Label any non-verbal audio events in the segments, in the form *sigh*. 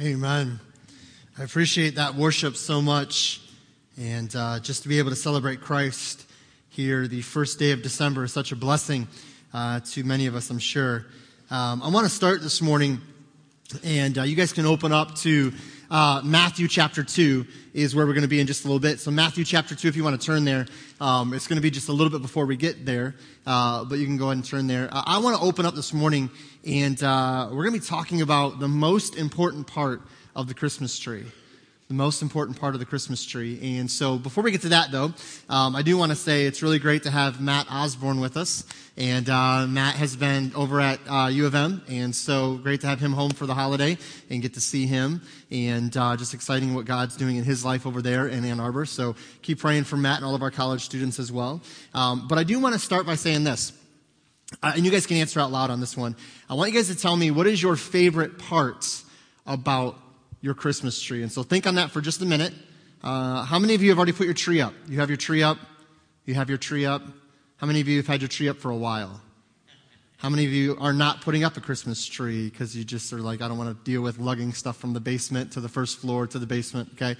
Amen. I appreciate that worship so much. And uh, just to be able to celebrate Christ here the first day of December is such a blessing uh, to many of us, I'm sure. Um, I want to start this morning, and uh, you guys can open up to uh, Matthew chapter 2 is where we're going to be in just a little bit. So, Matthew chapter 2, if you want to turn there, um, it's going to be just a little bit before we get there, uh, but you can go ahead and turn there. Uh, I want to open up this morning, and uh, we're going to be talking about the most important part of the Christmas tree the most important part of the Christmas tree. And so before we get to that, though, um, I do want to say it's really great to have Matt Osborne with us. And uh, Matt has been over at uh, U of M, and so great to have him home for the holiday and get to see him. And uh, just exciting what God's doing in his life over there in Ann Arbor. So keep praying for Matt and all of our college students as well. Um, but I do want to start by saying this. Uh, and you guys can answer out loud on this one. I want you guys to tell me what is your favorite parts about your Christmas tree. And so think on that for just a minute. Uh, how many of you have already put your tree up? You have your tree up? You have your tree up? How many of you have had your tree up for a while? How many of you are not putting up a Christmas tree because you just are like, I don't want to deal with lugging stuff from the basement to the first floor to the basement, okay?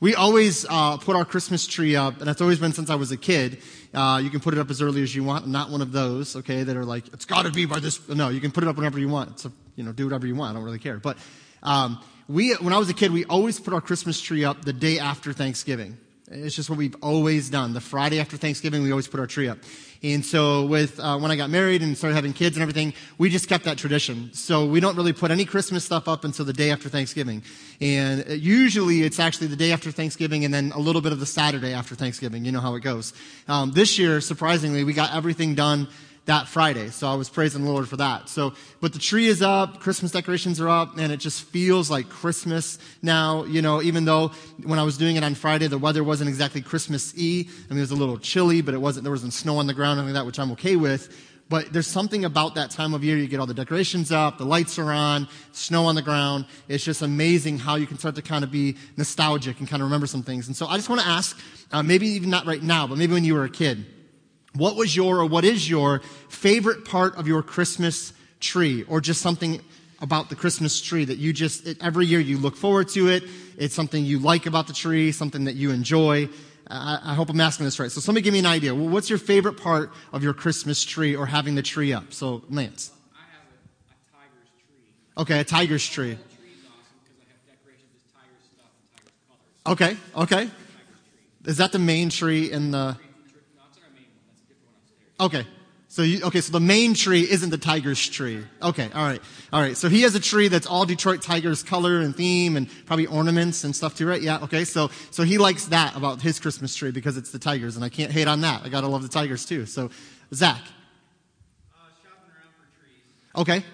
We always uh, put our Christmas tree up, and that's always been since I was a kid. Uh, you can put it up as early as you want, not one of those, okay, that are like, it's got to be by this. No, you can put it up whenever you want. So, you know, do whatever you want. I don't really care. But um, we, when I was a kid, we always put our Christmas tree up the day after Thanksgiving. It's just what we've always done. The Friday after Thanksgiving, we always put our tree up. And so with, uh, when I got married and started having kids and everything, we just kept that tradition. So we don't really put any Christmas stuff up until the day after Thanksgiving. And usually it's actually the day after Thanksgiving and then a little bit of the Saturday after Thanksgiving. You know how it goes. Um, this year, surprisingly, we got everything done that Friday. So I was praising the Lord for that. So, but the tree is up, Christmas decorations are up, and it just feels like Christmas now, you know, even though when I was doing it on Friday, the weather wasn't exactly Christmas-y. I mean, it was a little chilly, but it wasn't, there wasn't snow on the ground, anything like that, which I'm okay with. But there's something about that time of year. You get all the decorations up, the lights are on, snow on the ground. It's just amazing how you can start to kind of be nostalgic and kind of remember some things. And so I just want to ask, uh, maybe even not right now, but maybe when you were a kid, what was your or what is your favorite part of your Christmas tree or just something about the Christmas tree that you just, it, every year you look forward to it. It's something you like about the tree, something that you enjoy. I, I hope I'm asking this right. So somebody give me an idea. Well, what's your favorite part of your Christmas tree or having the tree up? So Lance. Um, I have a, a tiger's tree. Okay, a tiger's tree. Awesome because I have decorations as tiger's colors. Okay, okay. Is that the main tree in the, No, it's our main one. That's a different one upstairs. Okay. So you, okay, so the main tree isn't the Tigers tree. Okay, all right. All right. So he has a tree that's all Detroit Tigers color and theme and probably ornaments and stuff too, right? Yeah, okay. So so he likes that about his Christmas tree because it's the Tigers and I can't hate on that. I got to love the Tigers too. So Zach. Uh, shopping around for trees. Okay.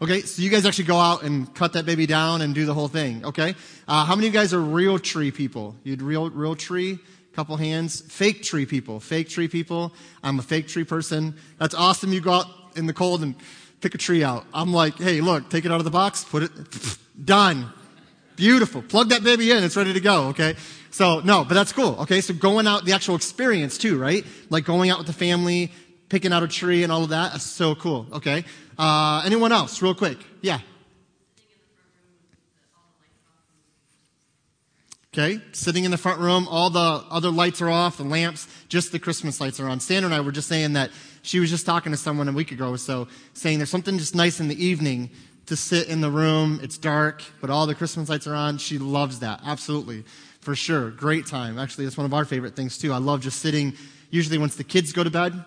Okay, so you guys actually go out and cut that baby down and do the whole thing. Okay. Uh, how many of you guys are real tree people? You'd real real tree? Couple hands. Fake tree people. Fake tree people. I'm a fake tree person. That's awesome. You go out in the cold and pick a tree out. I'm like, hey, look, take it out of the box, put it, *laughs* done. Beautiful. Plug that baby in. It's ready to go. Okay. So no, but that's cool. Okay. So going out, the actual experience too, right? Like going out with the family, picking out a tree and all of that. That's so cool. Okay. Uh, anyone else real quick? Yeah. Okay, sitting in the front room, all the other lights are off, the lamps, just the Christmas lights are on. Sandra and I were just saying that she was just talking to someone a week ago or so, saying there's something just nice in the evening to sit in the room. It's dark, but all the Christmas lights are on. She loves that. Absolutely. For sure. Great time. Actually, it's one of our favorite things too. I love just sitting, usually once the kids go to bed,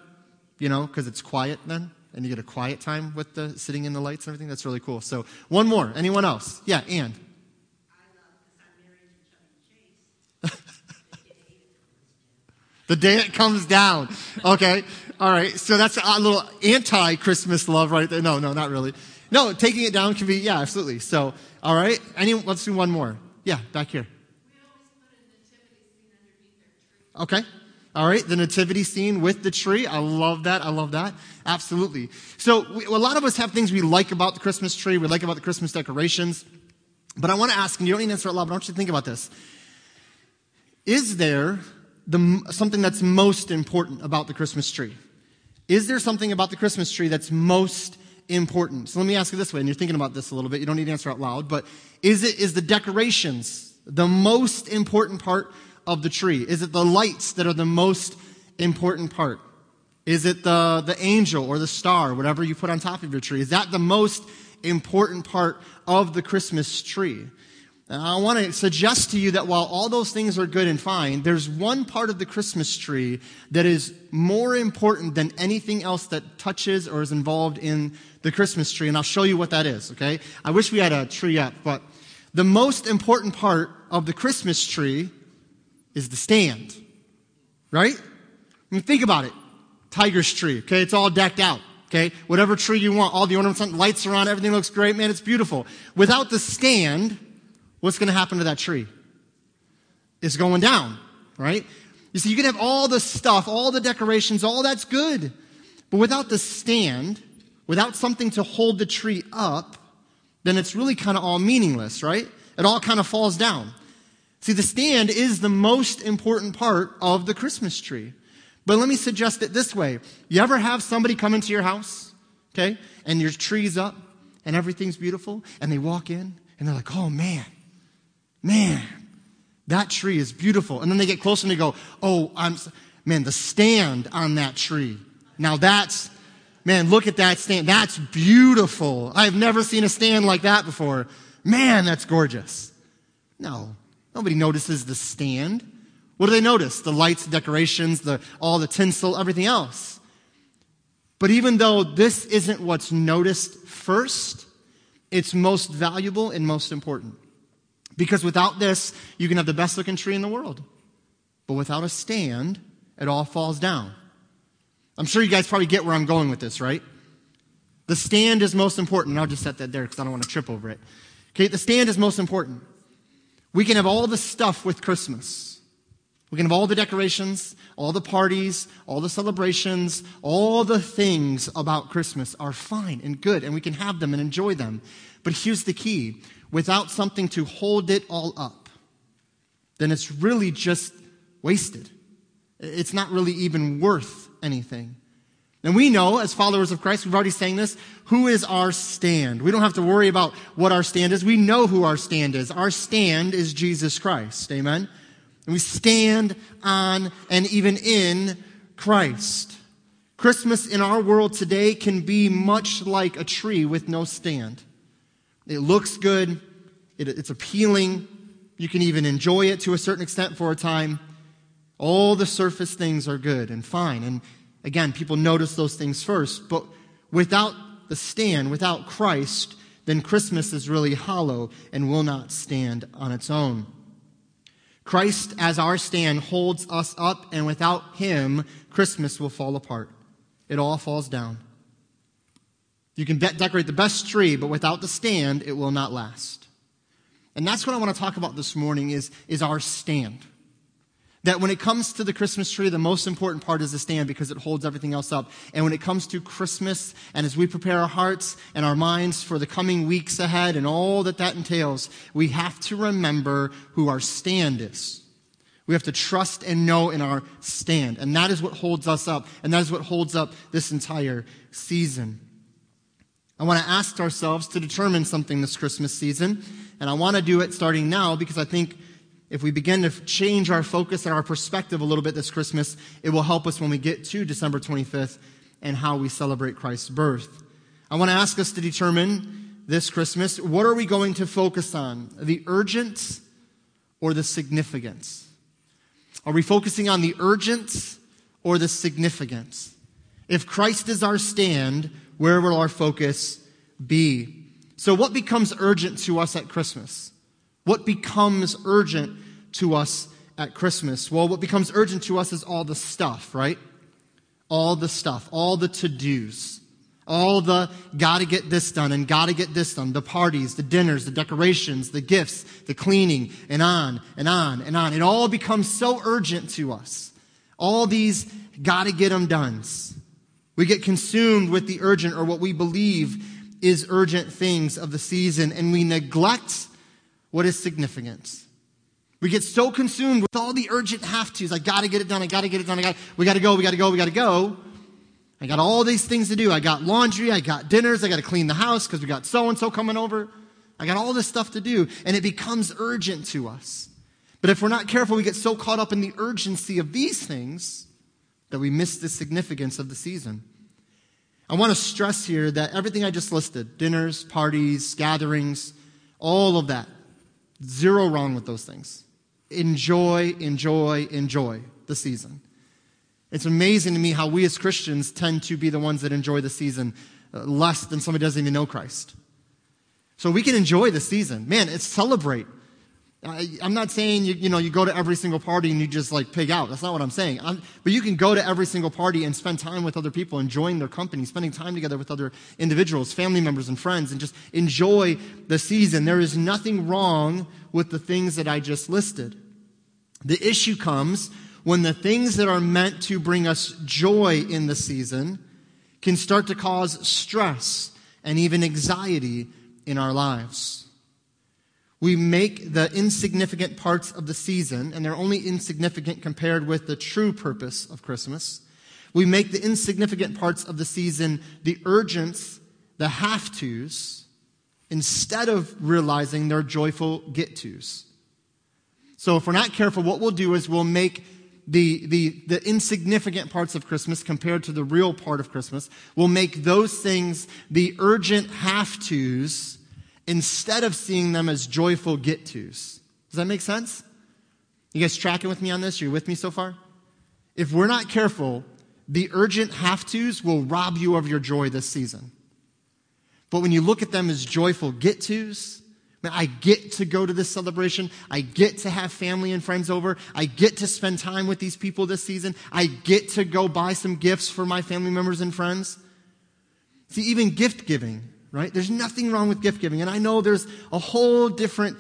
you know, because it's quiet then, and you get a quiet time with the sitting in the lights and everything. That's really cool. So, one more. Anyone else? Yeah, and. The day it comes down. Okay. All right. So that's a little anti-Christmas love right there. No, no, not really. No, taking it down can be, yeah, absolutely. So, all right. Any, let's do one more. Yeah, back here. Okay. All right. The nativity scene with the tree. I love that. I love that. Absolutely. So we, a lot of us have things we like about the Christmas tree. We like about the Christmas decorations. But I want to ask, and you don't need to answer it loud, but I want you to think about this. Is there the, something that's most important about the Christmas tree? Is there something about the Christmas tree that's most important? So let me ask you this way, and you're thinking about this a little bit. You don't need to answer out loud, but is it is the decorations the most important part of the tree? Is it the lights that are the most important part? Is it the, the angel or the star, whatever you put on top of your tree? Is that the most important part of the Christmas tree? I want to suggest to you that while all those things are good and fine, there's one part of the Christmas tree that is more important than anything else that touches or is involved in the Christmas tree. And I'll show you what that is, okay? I wish we had a tree up, but the most important part of the Christmas tree is the stand, right? I mean, think about it. Tiger's tree, okay? It's all decked out, okay? Whatever tree you want, all the ornaments lights are on, everything looks great, man, it's beautiful. Without the stand, what's going to happen to that tree? It's going down, right? You see, you can have all the stuff, all the decorations, all that's good. But without the stand, without something to hold the tree up, then it's really kind of all meaningless, right? It all kind of falls down. See, the stand is the most important part of the Christmas tree. But let me suggest it this way. You ever have somebody come into your house, okay, and your tree's up and everything's beautiful, and they walk in and they're like, oh man, man, that tree is beautiful. And then they get closer and they go, oh, I'm, man, the stand on that tree. Now that's, man, look at that stand. That's beautiful. I've never seen a stand like that before. Man, that's gorgeous. No, nobody notices the stand. What do they notice? The lights, the decorations, the, all the tinsel, everything else. But even though this isn't what's noticed first, it's most valuable and most important. Because without this, you can have the best looking tree in the world. But without a stand, it all falls down. I'm sure you guys probably get where I'm going with this, right? The stand is most important. I'll just set that there because I don't want to trip over it. Okay, the stand is most important. We can have all the stuff with Christmas. We can have all the decorations, all the parties, all the celebrations, all the things about Christmas are fine and good, and we can have them and enjoy them. But here's the key without something to hold it all up, then it's really just wasted. It's not really even worth anything. And we know, as followers of Christ, we've already sang this, who is our stand? We don't have to worry about what our stand is. We know who our stand is. Our stand is Jesus Christ. Amen? And we stand on and even in Christ. Christmas in our world today can be much like a tree with no stand. It looks good, it, it's appealing, you can even enjoy it to a certain extent for a time. All the surface things are good and fine. And again, people notice those things first. But without the stand, without Christ, then Christmas is really hollow and will not stand on its own. Christ, as our stand, holds us up, and without Him, Christmas will fall apart. It all falls down. You can decorate the best tree, but without the stand, it will not last. And that's what I want to talk about this morning is, is our stand. That when it comes to the Christmas tree, the most important part is the stand because it holds everything else up. And when it comes to Christmas, and as we prepare our hearts and our minds for the coming weeks ahead and all that that entails, we have to remember who our stand is. We have to trust and know in our stand. And that is what holds us up. And that is what holds up this entire season. I want to ask ourselves to determine something this Christmas season. And I want to do it starting now because I think if we begin to change our focus and our perspective a little bit this Christmas, it will help us when we get to December 25th and how we celebrate Christ's birth. I want to ask us to determine this Christmas what are we going to focus on? The urgent or the significance? Are we focusing on the urgent or the significance? If Christ is our stand, where will our focus be? So, what becomes urgent to us at Christmas? What becomes urgent to us at Christmas? Well, what becomes urgent to us is all the stuff, right? All the stuff, all the to dos, all the gotta get this done and gotta get this done, the parties, the dinners, the decorations, the gifts, the cleaning, and on and on and on. It all becomes so urgent to us. All these gotta get them done. We get consumed with the urgent or what we believe is urgent things of the season and we neglect what is significant. We get so consumed with all the urgent have tos. I gotta get it done. I gotta get it done. I got we gotta go. We gotta go. We gotta go. I got all these things to do. I got laundry, I got dinners, I got to clean the house because we got so and so coming over. I got all this stuff to do, and it becomes urgent to us. But if we're not careful, we get so caught up in the urgency of these things that we miss the significance of the season. I want to stress here that everything I just listed dinners, parties, gatherings, all of that zero wrong with those things. Enjoy, enjoy, enjoy the season. It's amazing to me how we as Christians tend to be the ones that enjoy the season uh, less than somebody doesn't even know Christ. So we can enjoy the season. Man, it's celebrate. I, am not saying you, you know you go to every single party and you just like pig out. That's not what I'm saying. I'm, but you can go to every single party and spend time with other people, enjoying their company, spending time together with other individuals, family members, and friends, and just enjoy the season. There is nothing wrong with the things that I just listed. The issue comes when the things that are meant to bring us joy in the season can start to cause stress and even anxiety in our lives. We make the insignificant parts of the season, and they're only insignificant compared with the true purpose of Christmas. We make the insignificant parts of the season the urgents, the have tos, instead of realizing they're joyful get tos. So if we're not careful, what we'll do is we'll make the, the, the insignificant parts of Christmas compared to the real part of Christmas, we'll make those things the urgent have tos instead of seeing them as joyful get tos. Does that make sense? You guys tracking with me on this? You're you with me so far? If we're not careful, the urgent have tos will rob you of your joy this season. But when you look at them as joyful get tos, I get to go to this celebration. I get to have family and friends over. I get to spend time with these people this season. I get to go buy some gifts for my family members and friends. See, even gift giving right? There's nothing wrong with gift giving. And I know there's a whole different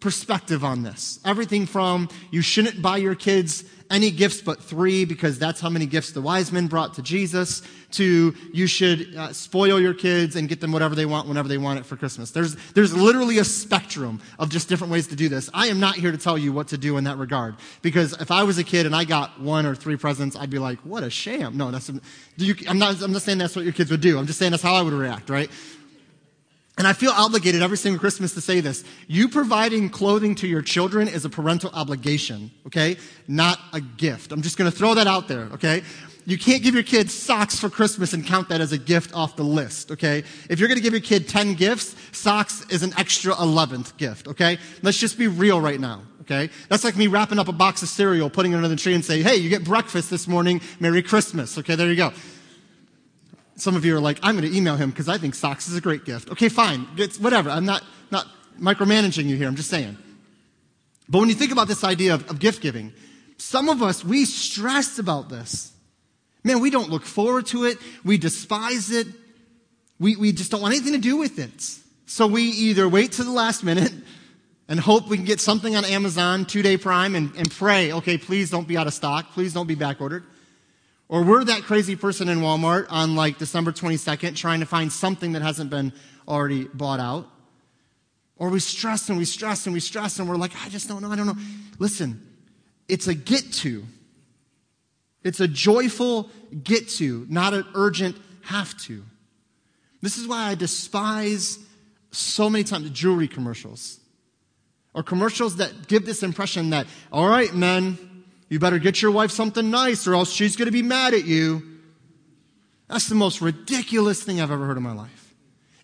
perspective on this. Everything from you shouldn't buy your kids any gifts but three because that's how many gifts the wise men brought to Jesus to you should uh, spoil your kids and get them whatever they want whenever they want it for Christmas. There's, there's literally a spectrum of just different ways to do this. I am not here to tell you what to do in that regard because if I was a kid and I got one or three presents, I'd be like, what a sham. No, that's, you, I'm not, I'm not saying that's what your kids would do. I'm just saying that's how I would react, right? And I feel obligated every single Christmas to say this. You providing clothing to your children is a parental obligation, okay? Not a gift. I'm just gonna throw that out there, okay? You can't give your kids socks for Christmas and count that as a gift off the list, okay? If you're gonna give your kid 10 gifts, socks is an extra 11th gift, okay? Let's just be real right now, okay? That's like me wrapping up a box of cereal, putting it under the tree and say, hey, you get breakfast this morning, Merry Christmas, okay? There you go. Some of you are like, I'm going to email him because I think socks is a great gift. Okay, fine. It's whatever. I'm not, not micromanaging you here. I'm just saying. But when you think about this idea of, of gift giving, some of us, we stress about this. Man, we don't look forward to it. We despise it. We, we just don't want anything to do with it. So we either wait to the last minute and hope we can get something on Amazon, two day prime, and, and pray, okay, please don't be out of stock. Please don't be back ordered. Or we're that crazy person in Walmart on like December 22nd trying to find something that hasn't been already bought out. Or we stress and we stress and we stress and we're like, I just don't know, I don't know. Listen, it's a get to. It's a joyful get to, not an urgent have to. This is why I despise so many times jewelry commercials or commercials that give this impression that, all right, men, you better get your wife something nice or else she's going to be mad at you. That's the most ridiculous thing I've ever heard in my life.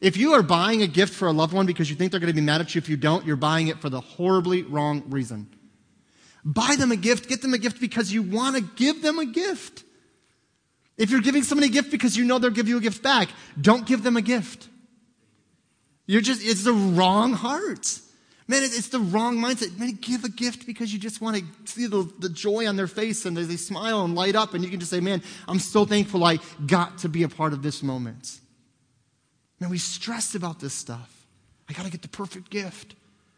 If you are buying a gift for a loved one because you think they're going to be mad at you if you don't, you're buying it for the horribly wrong reason. Buy them a gift, get them a gift because you want to give them a gift. If you're giving somebody a gift because you know they'll give you a gift back, don't give them a gift. You're just, it's the wrong heart. Man, it's the wrong mindset. Man, give a gift because you just want to see the, the joy on their face and they, they smile and light up, and you can just say, Man, I'm so thankful I got to be a part of this moment. Man, we stress about this stuff. I got to get the perfect gift.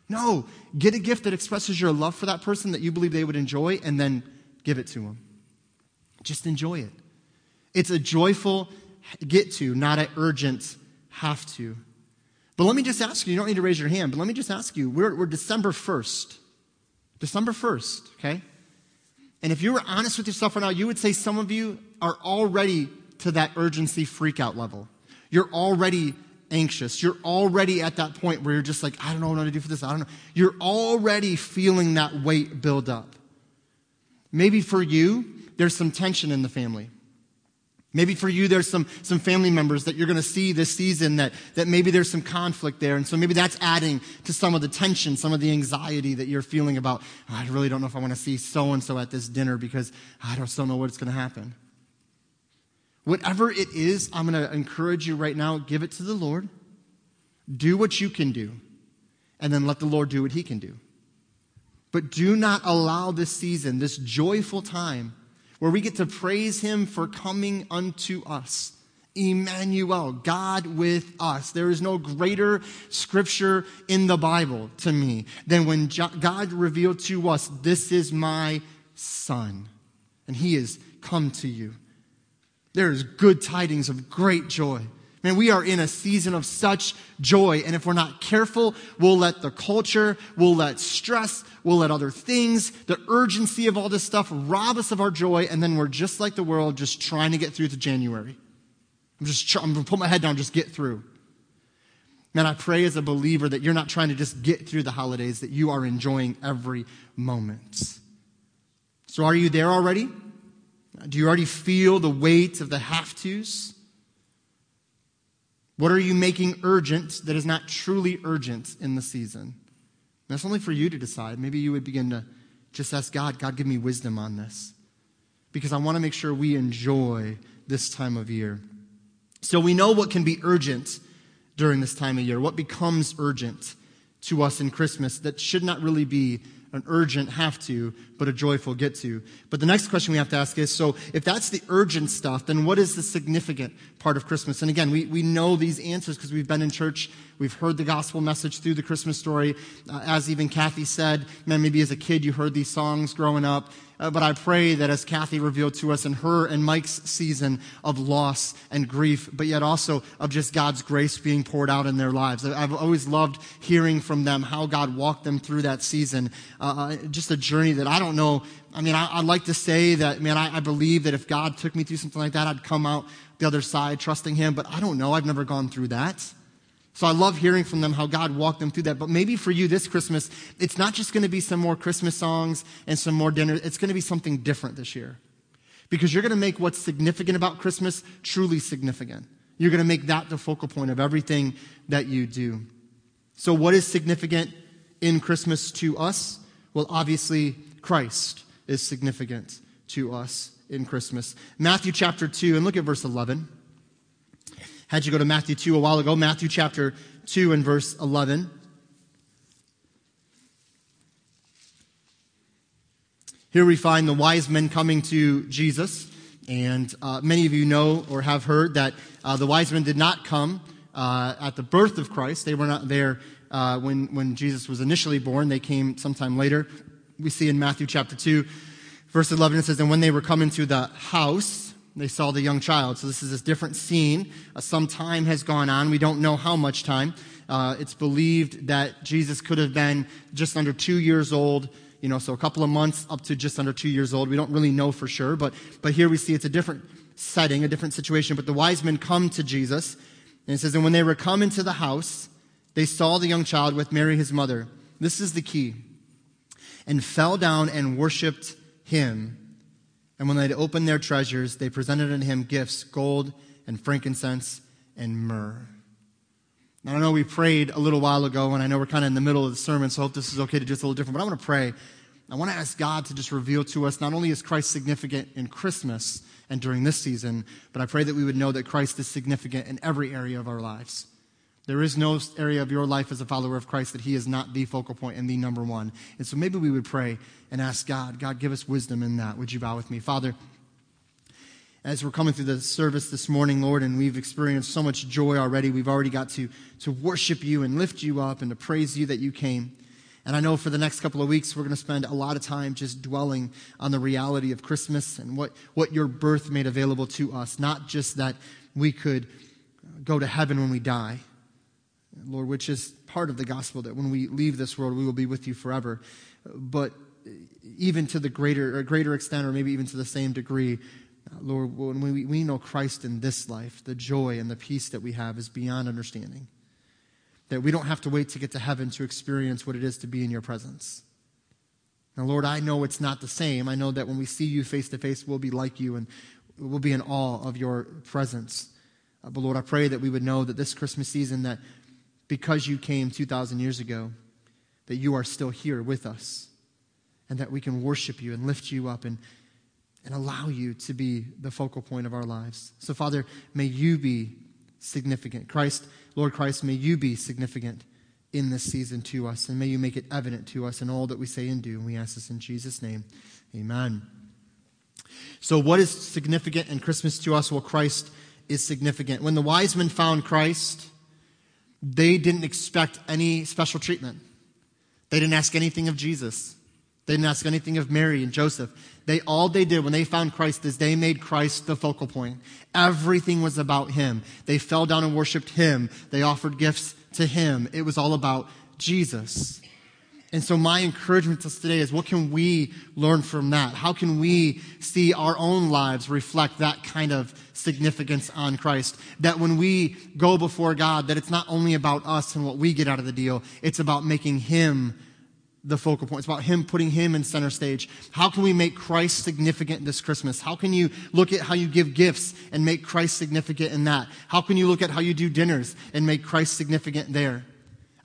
No, get a gift that expresses your love for that person that you believe they would enjoy, and then give it to them. Just enjoy it. It's a joyful get to, not an urgent have to. But let me just ask you, you don't need to raise your hand, but let me just ask you, we're, we're December 1st. December 1st, okay? And if you were honest with yourself right now, you would say some of you are already to that urgency freakout level. You're already anxious. You're already at that point where you're just like, I don't know what to do for this. I don't know. You're already feeling that weight build up. Maybe for you, there's some tension in the family. Maybe for you, there's some, some family members that you're going to see this season that, that maybe there's some conflict there. And so maybe that's adding to some of the tension, some of the anxiety that you're feeling about, oh, I really don't know if I want to see so and so at this dinner because I don't still know what's going to happen. Whatever it is, I'm going to encourage you right now give it to the Lord. Do what you can do, and then let the Lord do what He can do. But do not allow this season, this joyful time, where we get to praise him for coming unto us. Emmanuel, God with us. There is no greater scripture in the Bible to me than when God revealed to us, This is my son, and he has come to you. There is good tidings of great joy. Man, we are in a season of such joy. And if we're not careful, we'll let the culture, we'll let stress, we'll let other things, the urgency of all this stuff rob us of our joy. And then we're just like the world, just trying to get through to January. I'm just, I'm going to put my head down, just get through. Man, I pray as a believer that you're not trying to just get through the holidays, that you are enjoying every moment. So are you there already? Do you already feel the weight of the have tos? What are you making urgent that is not truly urgent in the season? That's only for you to decide. Maybe you would begin to just ask God, God, give me wisdom on this. Because I want to make sure we enjoy this time of year. So we know what can be urgent during this time of year, what becomes urgent to us in Christmas that should not really be an urgent have to, but a joyful get to. But the next question we have to ask is so if that's the urgent stuff, then what is the significant part of Christmas? And again, we, we know these answers because we've been in church, we've heard the gospel message through the Christmas story. Uh, as even Kathy said, man, maybe as a kid you heard these songs growing up. Uh, but I pray that as Kathy revealed to us in her and Mike's season of loss and grief, but yet also of just God's grace being poured out in their lives. I've always loved hearing from them how God walked them through that season. Uh, uh just a journey that I don't know. I mean, I, would like to say that, man, I, I believe that if God took me through something like that, I'd come out the other side trusting Him, but I don't know. I've never gone through that. So I love hearing from them how God walked them through that. But maybe for you this Christmas, it's not just going to be some more Christmas songs and some more dinner. It's going to be something different this year. Because you're going to make what's significant about Christmas truly significant. You're going to make that the focal point of everything that you do. So what is significant in Christmas to us? Well, obviously, Christ is significant to us in Christmas. Matthew chapter 2, and look at verse 11. Had you go to Matthew 2 a while ago, Matthew chapter 2 and verse 11. Here we find the wise men coming to Jesus. And uh, many of you know or have heard that uh, the wise men did not come uh, at the birth of Christ. They were not there uh, when, when Jesus was initially born. They came sometime later. We see in Matthew chapter 2, verse 11, it says, And when they were coming to the house, they saw the young child. So this is a different scene. Uh, some time has gone on. We don't know how much time. Uh, it's believed that Jesus could have been just under two years old, you know, so a couple of months up to just under two years old. We don't really know for sure, but, but here we see it's a different setting, a different situation. But the wise men come to Jesus, and it says, And when they were come into the house, they saw the young child with Mary his mother. This is the key. And fell down and worshiped him. And when they had opened their treasures, they presented unto him gifts, gold and frankincense and myrrh. Now, I know we prayed a little while ago, and I know we're kind of in the middle of the sermon, so I hope this is okay to do a little different. But I want to pray. I want to ask God to just reveal to us not only is Christ significant in Christmas and during this season, but I pray that we would know that Christ is significant in every area of our lives. There is no area of your life as a follower of Christ that He is not the focal point and the number one. And so maybe we would pray and ask God, God, give us wisdom in that. Would you bow with me? Father, as we're coming through the service this morning, Lord, and we've experienced so much joy already, we've already got to, to worship you and lift you up and to praise you that you came. And I know for the next couple of weeks, we're going to spend a lot of time just dwelling on the reality of Christmas and what, what your birth made available to us. Not just that we could go to heaven when we die, Lord, which is part of the gospel that when we leave this world, we will be with you forever. But even to the greater, greater extent, or maybe even to the same degree, Lord, when we, we know Christ in this life, the joy and the peace that we have is beyond understanding. That we don't have to wait to get to heaven to experience what it is to be in your presence. Now, Lord, I know it's not the same. I know that when we see you face to face, we'll be like you and we'll be in awe of your presence. But Lord, I pray that we would know that this Christmas season, that because you came 2,000 years ago, that you are still here with us and that we can worship you and lift you up and, and allow you to be the focal point of our lives. So, Father, may you be significant. Christ, Lord Christ, may you be significant in this season to us, and may you make it evident to us in all that we say and do. And we ask this in Jesus' name. Amen. So, what is significant in Christmas to us? Well, Christ is significant. When the wise men found Christ, they didn't expect any special treatment. They didn't ask anything of Jesus. They didn't ask anything of Mary and Joseph. They all they did when they found Christ is they made Christ the focal point. Everything was about him. They fell down and worshiped him. They offered gifts to him. It was all about Jesus. And so my encouragement to us today is what can we learn from that? How can we see our own lives reflect that kind of significance on Christ? That when we go before God, that it's not only about us and what we get out of the deal, it's about making him the focal point. It's about him putting him in center stage. How can we make Christ significant this Christmas? How can you look at how you give gifts and make Christ significant in that? How can you look at how you do dinners and make Christ significant there?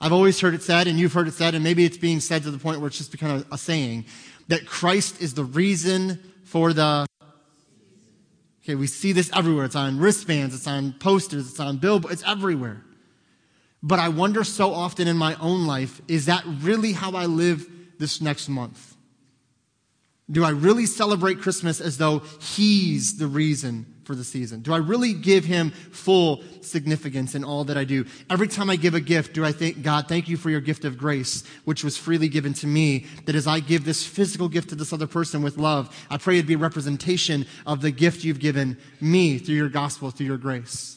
I've always heard it said, and you've heard it said, and maybe it's being said to the point where it's just become a, a saying, that Christ is the reason for the. Okay, we see this everywhere. It's on wristbands, it's on posters, it's on billboards, it's everywhere. But I wonder so often in my own life, is that really how I live this next month? Do I really celebrate Christmas as though He's the reason for the season? Do I really give Him full significance in all that I do? Every time I give a gift, do I think, God, thank you for your gift of grace, which was freely given to me, that as I give this physical gift to this other person with love, I pray it'd be a representation of the gift you've given me through your gospel, through your grace.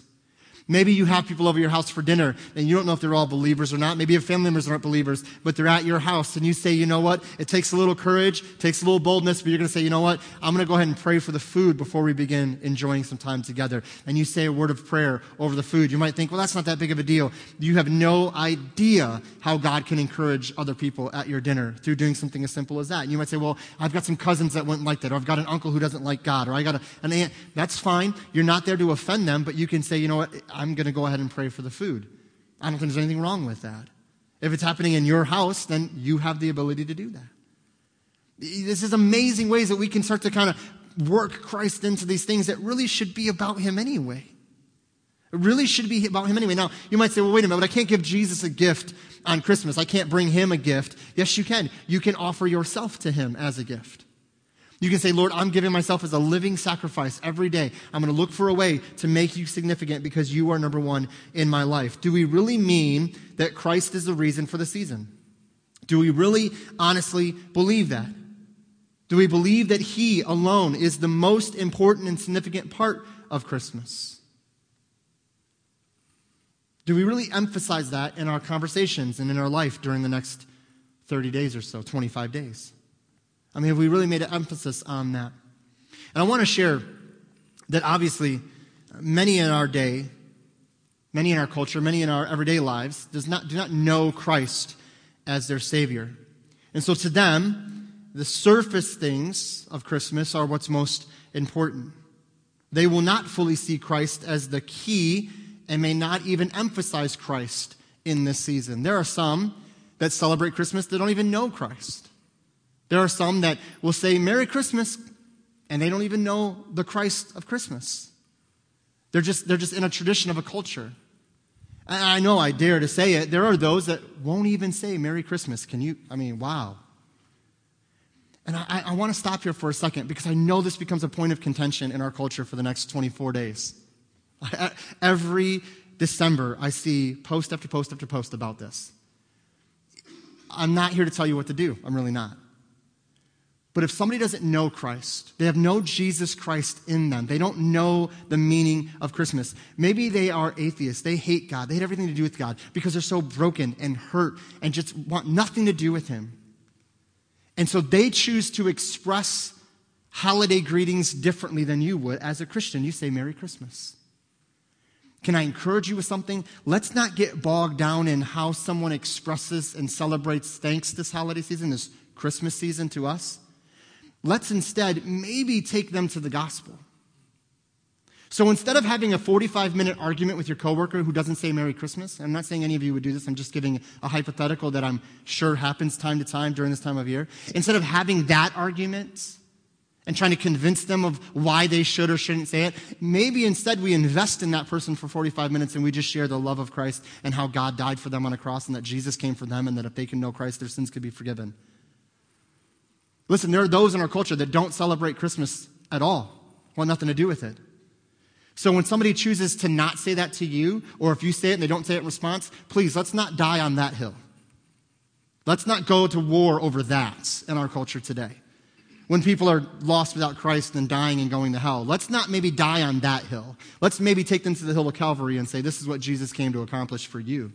Maybe you have people over your house for dinner and you don't know if they're all believers or not. Maybe your family members aren't believers, but they're at your house and you say, you know what? It takes a little courage, takes a little boldness, but you're going to say, you know what? I'm going to go ahead and pray for the food before we begin enjoying some time together. And you say a word of prayer over the food. You might think, well, that's not that big of a deal. You have no idea how God can encourage other people at your dinner through doing something as simple as that. And you might say, well, I've got some cousins that wouldn't like that, or I've got an uncle who doesn't like God, or I got a, an aunt. That's fine. You're not there to offend them, but you can say, you know what? I'm going to go ahead and pray for the food. I don't think there's anything wrong with that. If it's happening in your house, then you have the ability to do that. This is amazing ways that we can start to kind of work Christ into these things that really should be about Him anyway. It really should be about Him anyway. Now, you might say, well, wait a minute, but I can't give Jesus a gift on Christmas. I can't bring Him a gift. Yes, you can. You can offer yourself to Him as a gift. You can say, Lord, I'm giving myself as a living sacrifice every day. I'm going to look for a way to make you significant because you are number one in my life. Do we really mean that Christ is the reason for the season? Do we really honestly believe that? Do we believe that He alone is the most important and significant part of Christmas? Do we really emphasize that in our conversations and in our life during the next 30 days or so, 25 days? I mean, have we really made an emphasis on that? And I want to share that obviously many in our day, many in our culture, many in our everyday lives does not, do not know Christ as their Savior. And so to them, the surface things of Christmas are what's most important. They will not fully see Christ as the key and may not even emphasize Christ in this season. There are some that celebrate Christmas that don't even know Christ. There are some that will say Merry Christmas and they don't even know the Christ of Christmas. They're just, they're just in a tradition of a culture. And I know I dare to say it. There are those that won't even say Merry Christmas. Can you? I mean, wow. And I, I want to stop here for a second because I know this becomes a point of contention in our culture for the next 24 days. *laughs* Every December, I see post after post after post about this. I'm not here to tell you what to do. I'm really not. But if somebody doesn't know Christ, they have no Jesus Christ in them, they don't know the meaning of Christmas. Maybe they are atheists. They hate God. They hate everything to do with God because they're so broken and hurt and just want nothing to do with Him. And so they choose to express holiday greetings differently than you would as a Christian. You say Merry Christmas. Can I encourage you with something? Let's not get bogged down in how someone expresses and celebrates thanks this holiday season, this Christmas season to us. Let's instead maybe take them to the gospel. So instead of having a 45 minute argument with your coworker who doesn't say Merry Christmas, I'm not saying any of you would do this, I'm just giving a hypothetical that I'm sure happens time to time during this time of year. Instead of having that argument and trying to convince them of why they should or shouldn't say it, maybe instead we invest in that person for 45 minutes and we just share the love of Christ and how God died for them on a cross and that Jesus came for them and that if they can know Christ, their sins could be forgiven. Listen, there are those in our culture that don't celebrate Christmas at all, want nothing to do with it. So when somebody chooses to not say that to you, or if you say it and they don't say it in response, please, let's not die on that hill. Let's not go to war over that in our culture today. When people are lost without Christ and dying and going to hell, let's not maybe die on that hill. Let's maybe take them to the hill of Calvary and say, this is what Jesus came to accomplish for you.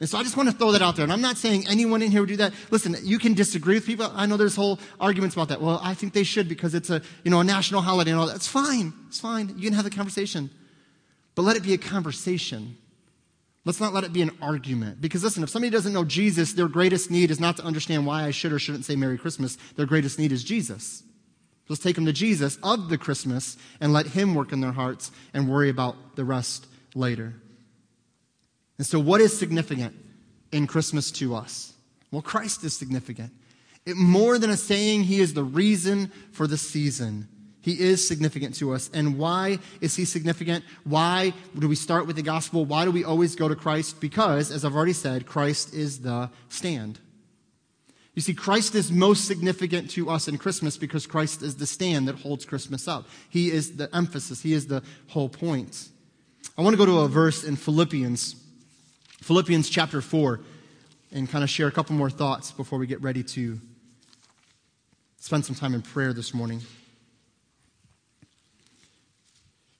And so I just want to throw that out there. And I'm not saying anyone in here would do that. Listen, you can disagree with people. I know there's whole arguments about that. Well, I think they should because it's a, you know, a national holiday and all that. It's fine. It's fine. You can have the conversation. But let it be a conversation. Let's not let it be an argument. Because listen, if somebody doesn't know Jesus, their greatest need is not to understand why I should or shouldn't say Merry Christmas. Their greatest need is Jesus. Let's take them to Jesus of the Christmas and let him work in their hearts and worry about the rest later. And so, what is significant in Christmas to us? Well, Christ is significant. It, more than a saying, He is the reason for the season. He is significant to us. And why is He significant? Why do we start with the gospel? Why do we always go to Christ? Because, as I've already said, Christ is the stand. You see, Christ is most significant to us in Christmas because Christ is the stand that holds Christmas up. He is the emphasis, He is the whole point. I want to go to a verse in Philippians Philippians chapter 4 and kind of share a couple more thoughts before we get ready to spend some time in prayer this morning.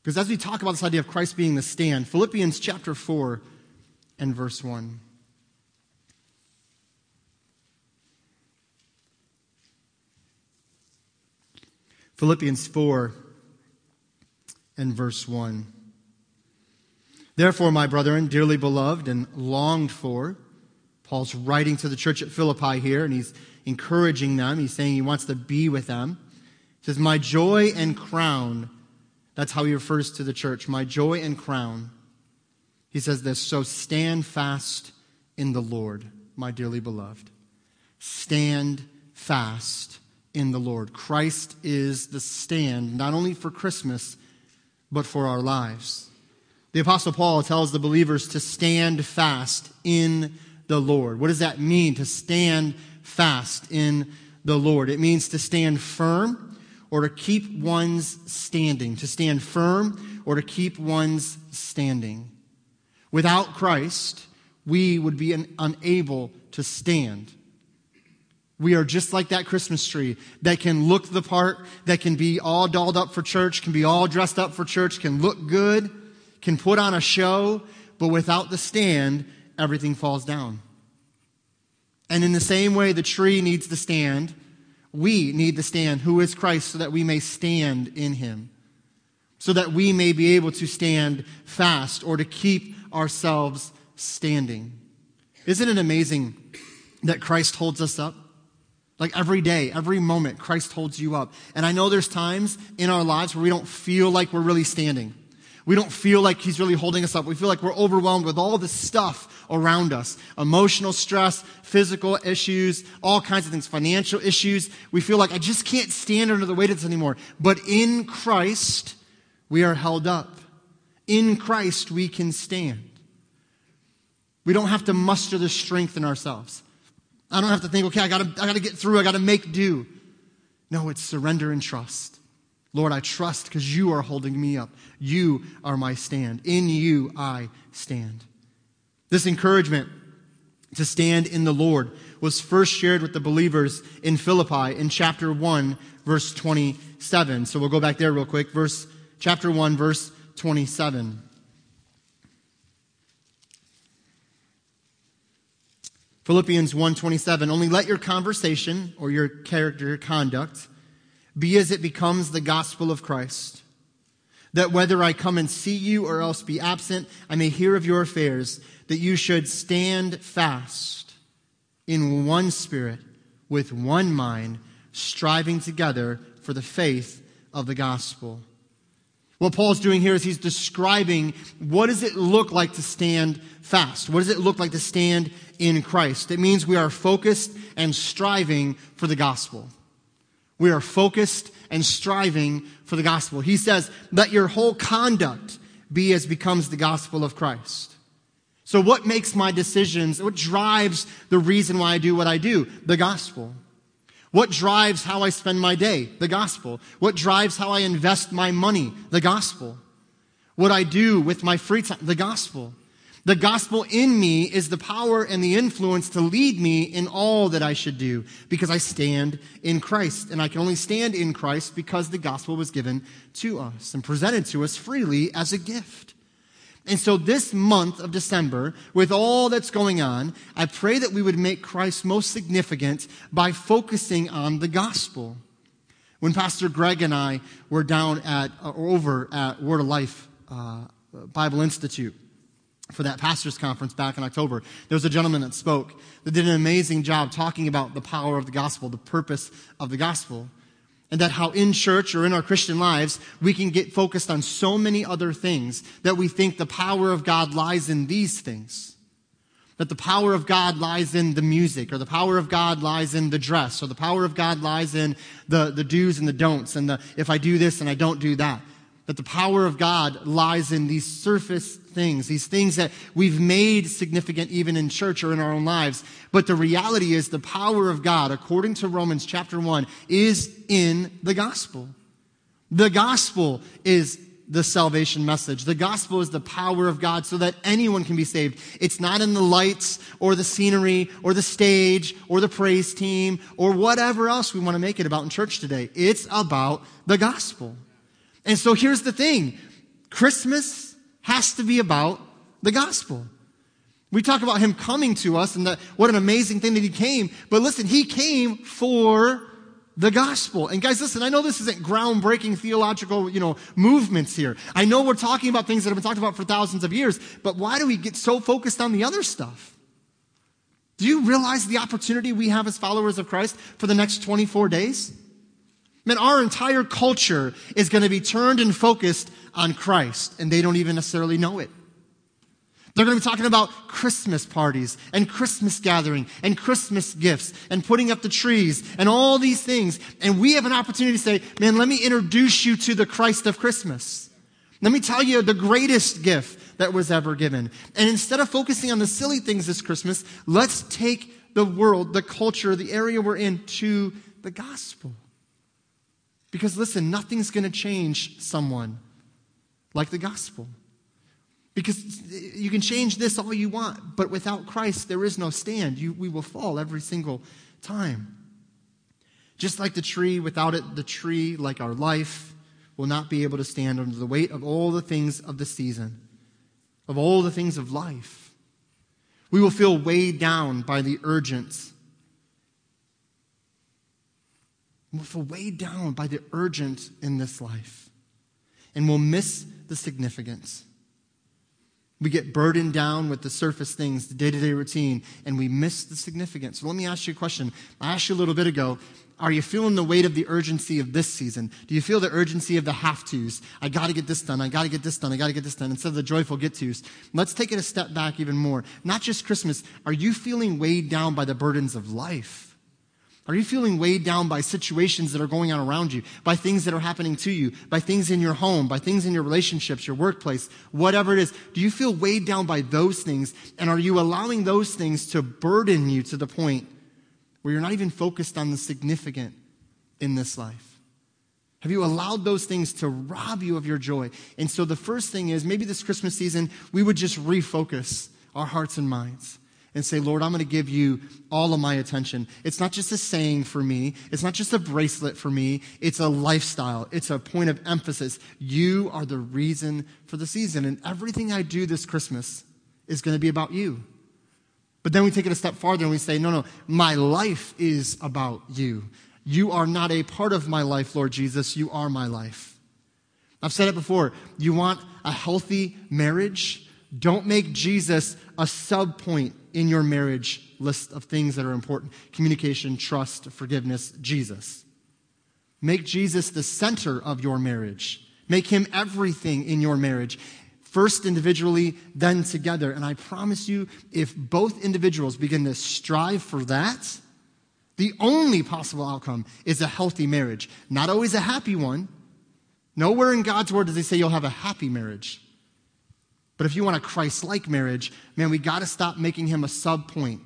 Because as we talk about this idea of Christ being the stand, Philippians chapter 4 and verse 1. Philippians 4 and verse 1. Therefore, my brethren, dearly beloved and longed for, Paul's writing to the church at Philippi here, and he's encouraging them. He's saying he wants to be with them. He says, My joy and crown. That's how he refers to the church. My joy and crown. He says this So stand fast in the Lord, my dearly beloved. Stand fast in the Lord. Christ is the stand, not only for Christmas, but for our lives. The Apostle Paul tells the believers to stand fast in the Lord. What does that mean to stand fast in the Lord? It means to stand firm or to keep one's standing. To stand firm or to keep one's standing. Without Christ, we would be unable to stand. We are just like that Christmas tree that can look the part, that can be all dolled up for church, can be all dressed up for church, can look good, can put on a show, but without the stand, everything falls down. And in the same way the tree needs the stand, we need the stand, who is Christ, so that we may stand in him, so that we may be able to stand fast or to keep ourselves standing. Isn't it amazing that Christ holds us up? Like every day, every moment, Christ holds you up. And I know there's times in our lives where we don't feel like we're really standing. We don't feel like He's really holding us up. We feel like we're overwhelmed with all the stuff around us emotional stress, physical issues, all kinds of things, financial issues. We feel like I just can't stand under the weight of this anymore. But in Christ, we are held up. In Christ, we can stand. We don't have to muster the strength in ourselves. I don't have to think, okay, I gotta, I gotta get through, I gotta make do. No, it's surrender and trust. Lord, I trust because you are holding me up. You are my stand. In you I stand. This encouragement to stand in the Lord was first shared with the believers in Philippi in chapter 1, verse 27. So we'll go back there real quick. Verse, chapter 1, verse 27. Philippians 1:27 Only let your conversation or your character, conduct be as it becomes the gospel of Christ. That whether I come and see you or else be absent, I may hear of your affairs, that you should stand fast in one spirit, with one mind, striving together for the faith of the gospel. What Paul's doing here is he's describing what does it look like to stand fast? What does it look like to stand in Christ? It means we are focused and striving for the gospel. We are focused and striving for the gospel. He says, let your whole conduct be as becomes the gospel of Christ. So what makes my decisions, what drives the reason why I do what I do? The gospel. What drives how I spend my day? The gospel. What drives how I invest my money? The gospel. What I do with my free time? The gospel. The gospel in me is the power and the influence to lead me in all that I should do because I stand in Christ. And I can only stand in Christ because the gospel was given to us and presented to us freely as a gift. And so this month of December, with all that's going on, I pray that we would make Christ most significant by focusing on the gospel. When Pastor Greg and I were down at, or over at Word of Life uh, Bible Institute for that pastor's conference back in October, there was a gentleman that spoke that did an amazing job talking about the power of the gospel, the purpose of the gospel and that how in church or in our Christian lives, we can get focused on so many other things that we think the power of God lies in these things. That the power of God lies in the music, or the power of God lies in the dress, or the power of God lies in the, the do's and the don'ts, and the if I do this and I don't do that that the power of God lies in these surface things, these things that we've made significant even in church or in our own lives. But the reality is the power of God, according to Romans chapter 1, is in the gospel. The gospel is the salvation message. The gospel is the power of God so that anyone can be saved. It's not in the lights or the scenery or the stage or the praise team or whatever else we want to make it about in church today. It's about the gospel. And so here's the thing Christmas has to be about the gospel. We talk about him coming to us and that, what an amazing thing that he came. But listen, he came for the gospel. And guys, listen, I know this isn't groundbreaking theological, you know, movements here. I know we're talking about things that have been talked about for thousands of years, but why do we get so focused on the other stuff? Do you realize the opportunity we have as followers of Christ for the next 24 days? Man, our entire culture is going to be turned and focused on Christ, and they don't even necessarily know it. They're going to be talking about Christmas parties and Christmas gathering and Christmas gifts and putting up the trees and all these things. And we have an opportunity to say, man, let me introduce you to the Christ of Christmas. Let me tell you the greatest gift that was ever given. And instead of focusing on the silly things this Christmas, let's take the world, the culture, the area we're in to the gospel. Because listen, nothing's going to change someone like the gospel. Because you can change this all you want, but without Christ, there is no stand. You, we will fall every single time. Just like the tree, without it, the tree, like our life, will not be able to stand under the weight of all the things of the season, of all the things of life. We will feel weighed down by the urgence We'll feel weighed down by the urgent in this life. And we'll miss the significance. We get burdened down with the surface things, the day to day routine, and we miss the significance. So let me ask you a question. I asked you a little bit ago are you feeling the weight of the urgency of this season? Do you feel the urgency of the have tos? I got to get this done. I got to get this done. I got to get this done instead of the joyful get tos. Let's take it a step back even more. Not just Christmas. Are you feeling weighed down by the burdens of life? Are you feeling weighed down by situations that are going on around you, by things that are happening to you, by things in your home, by things in your relationships, your workplace, whatever it is? Do you feel weighed down by those things? And are you allowing those things to burden you to the point where you're not even focused on the significant in this life? Have you allowed those things to rob you of your joy? And so the first thing is maybe this Christmas season, we would just refocus our hearts and minds and say, Lord, I'm going to give you all of my attention. It's not just a saying for me. It's not just a bracelet for me. It's a lifestyle. It's a point of emphasis. You are the reason for the season. And everything I do this Christmas is going to be about you. But then we take it a step farther and we say, no, no, my life is about you. You are not a part of my life, Lord Jesus. You are my life. I've said it before. You want a healthy marriage? Don't make Jesus a sub point in your marriage list of things that are important communication, trust, forgiveness, Jesus. Make Jesus the center of your marriage. Make him everything in your marriage. First individually, then together. And I promise you, if both individuals begin to strive for that, the only possible outcome is a healthy marriage. Not always a happy one. Nowhere in God's word does he say you'll have a happy marriage. But if you want a Christ like marriage, man, we got to stop making him a sub point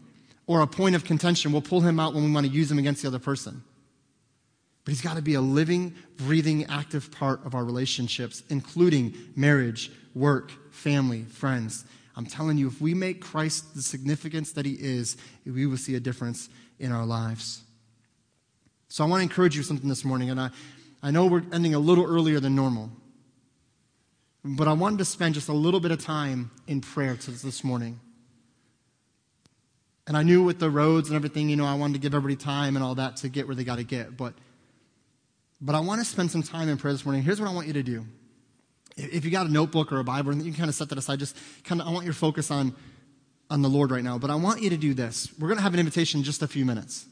or a point of contention. We'll pull him out when we want to use him against the other person. But he's got to be a living, breathing, active part of our relationships, including marriage, work, family, friends. I'm telling you, if we make Christ the significance that he is, we will see a difference in our lives. So I want to encourage you something this morning, and I, I know we're ending a little earlier than normal. But I wanted to spend just a little bit of time in prayer this morning. And I knew with the roads and everything, you know, I wanted to give everybody time and all that to get where they got to get. But, but I want to spend some time in prayer this morning. Here's what I want you to do. If you got a notebook or a Bible, you can kind of set that aside. Just kind of, I want your focus on, on the Lord right now. But I want you to do this. We're going to have an invitation in just a few minutes.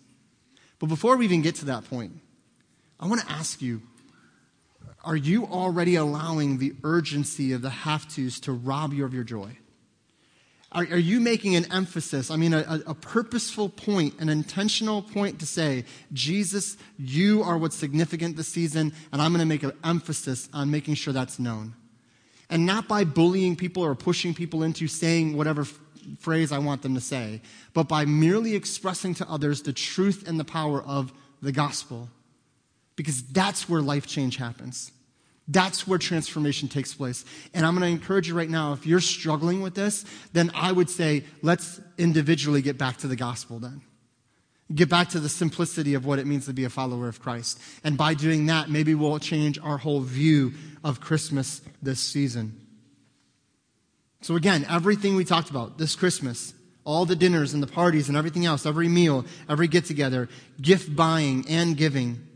But before we even get to that point, I want to ask you are you already allowing the urgency of the have tos to rob you of your joy? Are, are you making an emphasis, I mean, a, a purposeful point, an intentional point to say, Jesus, you are what's significant this season, and I'm going to make an emphasis on making sure that's known? And not by bullying people or pushing people into saying whatever phrase I want them to say, but by merely expressing to others the truth and the power of the gospel because that's where life change happens. That's where transformation takes place. And I'm going to encourage you right now if you're struggling with this, then I would say let's individually get back to the gospel then. Get back to the simplicity of what it means to be a follower of Christ. And by doing that, maybe we'll change our whole view of Christmas this season. So, again, everything we talked about this Christmas, all the dinners and the parties and everything else, every meal, every get together, gift buying and giving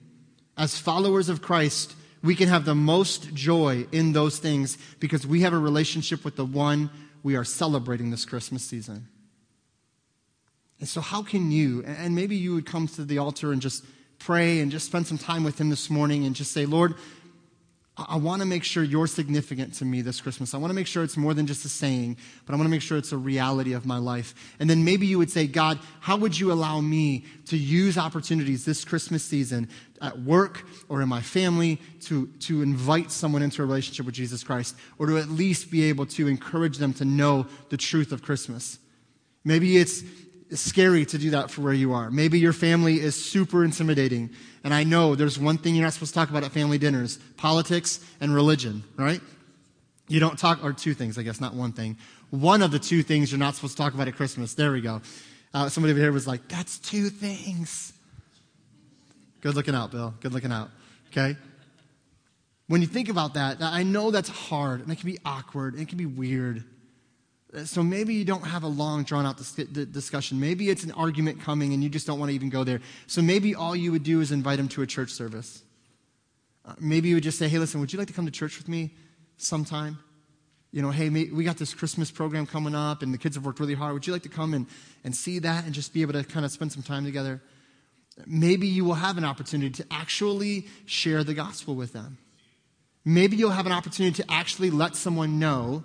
as followers of Christ, we can have the most joy in those things because we have a relationship with the one we are celebrating this Christmas season. And so, how can you, and maybe you would come to the altar and just pray and just spend some time with Him this morning and just say, Lord, I want to make sure you're significant to me this Christmas. I want to make sure it's more than just a saying, but I want to make sure it's a reality of my life. And then maybe you would say, God, how would you allow me to use opportunities this Christmas season at work or in my family to, to invite someone into a relationship with Jesus Christ or to at least be able to encourage them to know the truth of Christmas? Maybe it's it's scary to do that for where you are. Maybe your family is super intimidating. And I know there's one thing you're not supposed to talk about at family dinners politics and religion, right? You don't talk, or two things, I guess, not one thing. One of the two things you're not supposed to talk about at Christmas. There we go. Uh, somebody over here was like, that's two things. Good looking out, Bill. Good looking out. Okay? When you think about that, I know that's hard and it can be awkward and it can be weird. So maybe you don't have a long, drawn out discussion. Maybe it's an argument coming and you just don't want to even go there. So maybe all you would do is invite them to a church service. Uh, maybe you would just say, hey, listen, would you like to come to church with me sometime? You know, hey, we got this Christmas program coming up and the kids have worked really hard. Would you like to come and, and see that and just be able to kind of spend some time together? Maybe you will have an opportunity to actually share the gospel with them. Maybe you'll have an opportunity to actually let someone know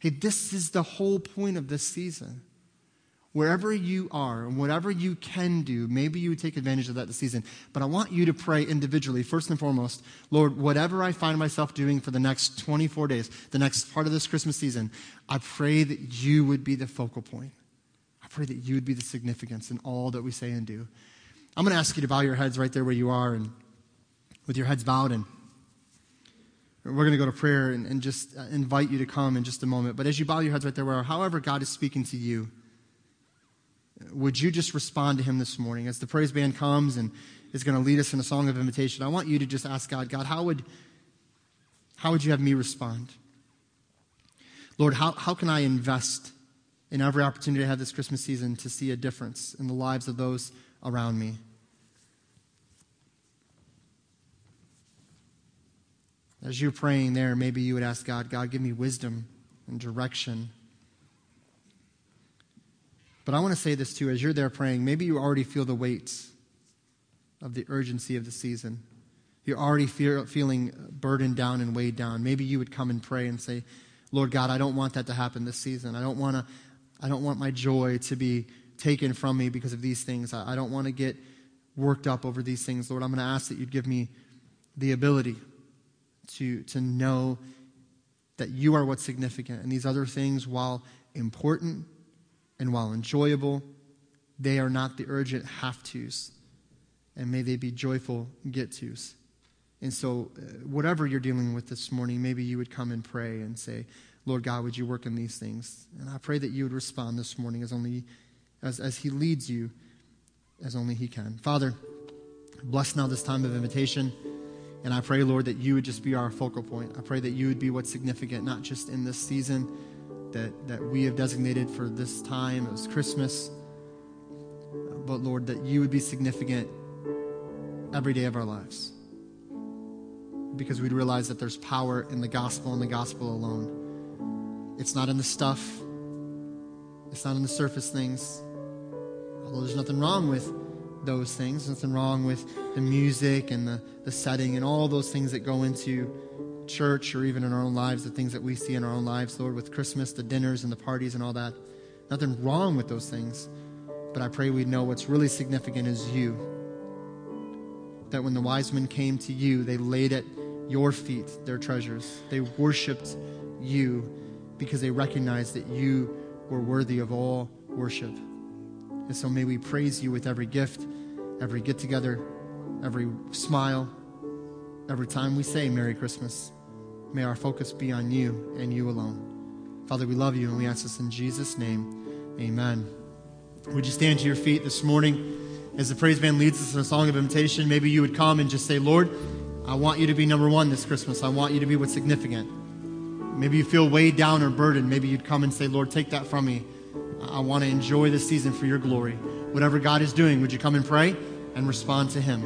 Hey, this is the whole point of this season. Wherever you are and whatever you can do, maybe you take advantage of that this season. But I want you to pray individually, first and foremost, Lord, whatever I find myself doing for the next 24 days, the next part of this Christmas season, I pray that you would be the focal point. I pray that you would be the significance in all that we say and do. I'm going to ask you to bow your heads right there where you are and with your heads bowed and we're going to go to prayer and, and, just uh, invite you to come in just a moment. But as you bow your heads right there, where however God is speaking to you, would you just respond to Him this morning as the praise band comes and is going to lead us in a song of invitation? I want you to just ask God, God, how would how would you have me respond? Lord, how, how can I invest in every opportunity I have this Christmas season to see a difference in the lives of those around me? As you're praying there, maybe you would ask God, God, give me wisdom and direction. But I want to say this too as you're there praying, maybe you already feel the weight of the urgency of the season. You're already feel, feeling burdened down and weighed down. Maybe you would come and pray and say, Lord God, I don't want that to happen this season. I don't want to, I don't want my joy to be taken from me because of these things. I, I don't want to get worked up over these things. Lord, I'm going to ask that you'd give me the ability to, to know that you are what's significant. And these other things, while important and while enjoyable, they are not the urgent have tos. And may they be joyful get tos. And so, uh, whatever you're dealing with this morning, maybe you would come and pray and say, Lord God, would you work in these things? And I pray that you would respond this morning as only as, as He leads you, as only He can. Father, bless now this time of invitation. And I pray, Lord, that you would just be our focal point. I pray that you would be what's significant, not just in this season that, that we have designated for this time, it was Christmas, but Lord, that you would be significant every day of our lives. Because we'd realize that there's power in the gospel and the gospel alone. It's not in the stuff, it's not in the surface things. Although there's nothing wrong with those things. Nothing wrong with the music and the, the setting and all those things that go into church or even in our own lives, the things that we see in our own lives, Lord, with Christmas, the dinners and the parties and all that. Nothing wrong with those things. But I pray we know what's really significant is you. That when the wise men came to you, they laid at your feet their treasures. They worshiped you because they recognized that you were worthy of all worship. And so may we praise you with every gift, every get together, every smile, every time we say Merry Christmas. May our focus be on you and you alone. Father, we love you and we ask this in Jesus' name. Amen. Would you stand to your feet this morning as the praise band leads us in a song of invitation? Maybe you would come and just say, Lord, I want you to be number one this Christmas. I want you to be what's significant. Maybe you feel weighed down or burdened. Maybe you'd come and say, Lord, take that from me. I want to enjoy this season for your glory. Whatever God is doing, would you come and pray and respond to Him?